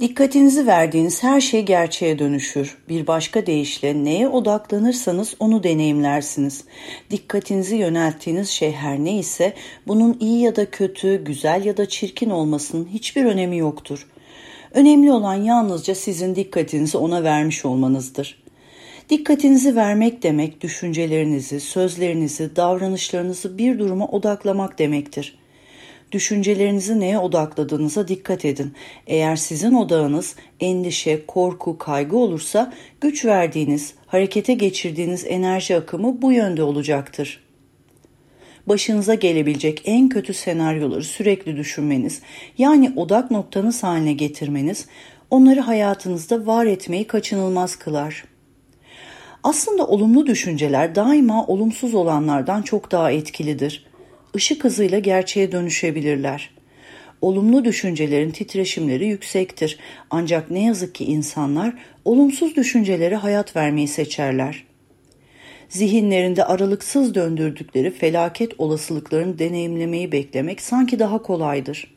Dikkatinizi verdiğiniz her şey gerçeğe dönüşür. Bir başka deyişle neye odaklanırsanız onu deneyimlersiniz. Dikkatinizi yönelttiğiniz şey her neyse bunun iyi ya da kötü, güzel ya da çirkin olmasının hiçbir önemi yoktur. Önemli olan yalnızca sizin dikkatinizi ona vermiş olmanızdır. Dikkatinizi vermek demek düşüncelerinizi, sözlerinizi, davranışlarınızı bir duruma odaklamak demektir. Düşüncelerinizi neye odakladığınıza dikkat edin. Eğer sizin odağınız endişe, korku, kaygı olursa güç verdiğiniz, harekete geçirdiğiniz enerji akımı bu yönde olacaktır. Başınıza gelebilecek en kötü senaryoları sürekli düşünmeniz, yani odak noktanız haline getirmeniz, onları hayatınızda var etmeyi kaçınılmaz kılar. Aslında olumlu düşünceler daima olumsuz olanlardan çok daha etkilidir ışık hızıyla gerçeğe dönüşebilirler. Olumlu düşüncelerin titreşimleri yüksektir ancak ne yazık ki insanlar olumsuz düşüncelere hayat vermeyi seçerler. Zihinlerinde aralıksız döndürdükleri felaket olasılıklarını deneyimlemeyi beklemek sanki daha kolaydır.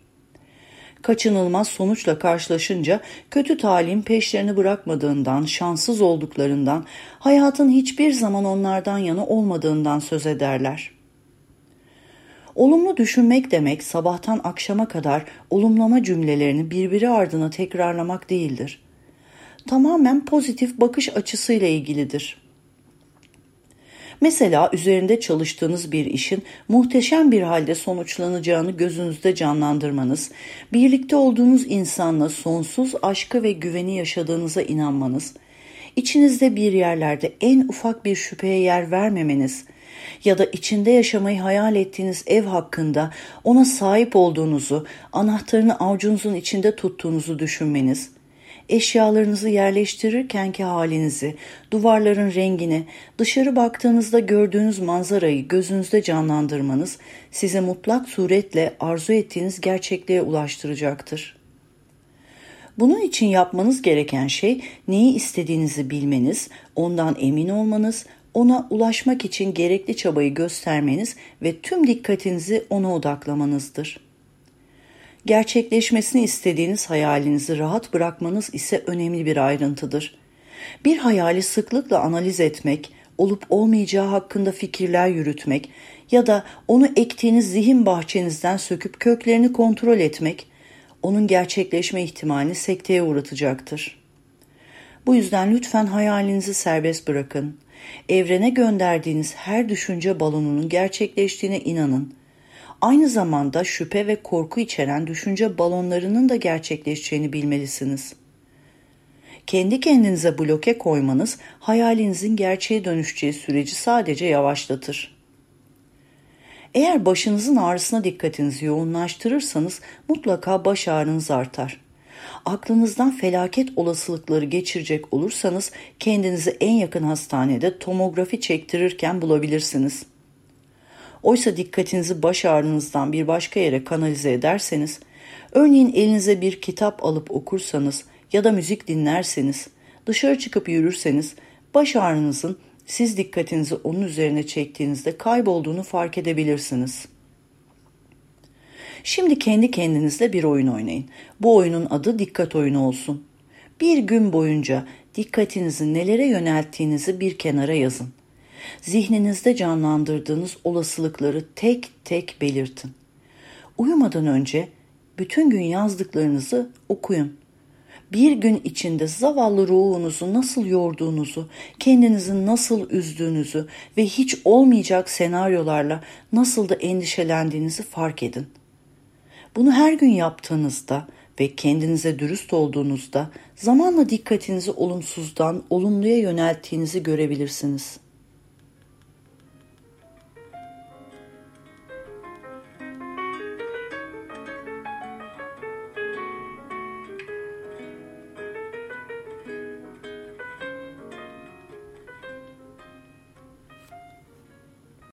Kaçınılmaz sonuçla karşılaşınca kötü talim peşlerini bırakmadığından, şanssız olduklarından, hayatın hiçbir zaman onlardan yana olmadığından söz ederler.'' Olumlu düşünmek demek sabahtan akşama kadar olumlama cümlelerini birbiri ardına tekrarlamak değildir. Tamamen pozitif bakış açısıyla ilgilidir. Mesela üzerinde çalıştığınız bir işin muhteşem bir halde sonuçlanacağını gözünüzde canlandırmanız, birlikte olduğunuz insanla sonsuz aşkı ve güveni yaşadığınıza inanmanız, içinizde bir yerlerde en ufak bir şüpheye yer vermemeniz, ya da içinde yaşamayı hayal ettiğiniz ev hakkında ona sahip olduğunuzu, anahtarını avucunuzun içinde tuttuğunuzu düşünmeniz, eşyalarınızı yerleştirirkenki halinizi, duvarların rengini, dışarı baktığınızda gördüğünüz manzarayı gözünüzde canlandırmanız size mutlak suretle arzu ettiğiniz gerçekliğe ulaştıracaktır. Bunun için yapmanız gereken şey neyi istediğinizi bilmeniz, ondan emin olmanız, ona ulaşmak için gerekli çabayı göstermeniz ve tüm dikkatinizi ona odaklamanızdır. Gerçekleşmesini istediğiniz hayalinizi rahat bırakmanız ise önemli bir ayrıntıdır. Bir hayali sıklıkla analiz etmek, olup olmayacağı hakkında fikirler yürütmek ya da onu ektiğiniz zihin bahçenizden söküp köklerini kontrol etmek, onun gerçekleşme ihtimalini sekteye uğratacaktır. Bu yüzden lütfen hayalinizi serbest bırakın Evrene gönderdiğiniz her düşünce balonunun gerçekleştiğine inanın. Aynı zamanda şüphe ve korku içeren düşünce balonlarının da gerçekleşeceğini bilmelisiniz. Kendi kendinize bloke koymanız hayalinizin gerçeğe dönüşeceği süreci sadece yavaşlatır. Eğer başınızın ağrısına dikkatinizi yoğunlaştırırsanız mutlaka baş ağrınız artar aklınızdan felaket olasılıkları geçirecek olursanız kendinizi en yakın hastanede tomografi çektirirken bulabilirsiniz. Oysa dikkatinizi baş ağrınızdan bir başka yere kanalize ederseniz, örneğin elinize bir kitap alıp okursanız ya da müzik dinlerseniz, dışarı çıkıp yürürseniz baş ağrınızın siz dikkatinizi onun üzerine çektiğinizde kaybolduğunu fark edebilirsiniz.'' Şimdi kendi kendinizle bir oyun oynayın. Bu oyunun adı dikkat oyunu olsun. Bir gün boyunca dikkatinizi nelere yönelttiğinizi bir kenara yazın. Zihninizde canlandırdığınız olasılıkları tek tek belirtin. Uyumadan önce bütün gün yazdıklarınızı okuyun. Bir gün içinde zavallı ruhunuzu nasıl yorduğunuzu, kendinizi nasıl üzdüğünüzü ve hiç olmayacak senaryolarla nasıl da endişelendiğinizi fark edin. Bunu her gün yaptığınızda ve kendinize dürüst olduğunuzda zamanla dikkatinizi olumsuzdan olumluya yönelttiğinizi görebilirsiniz.''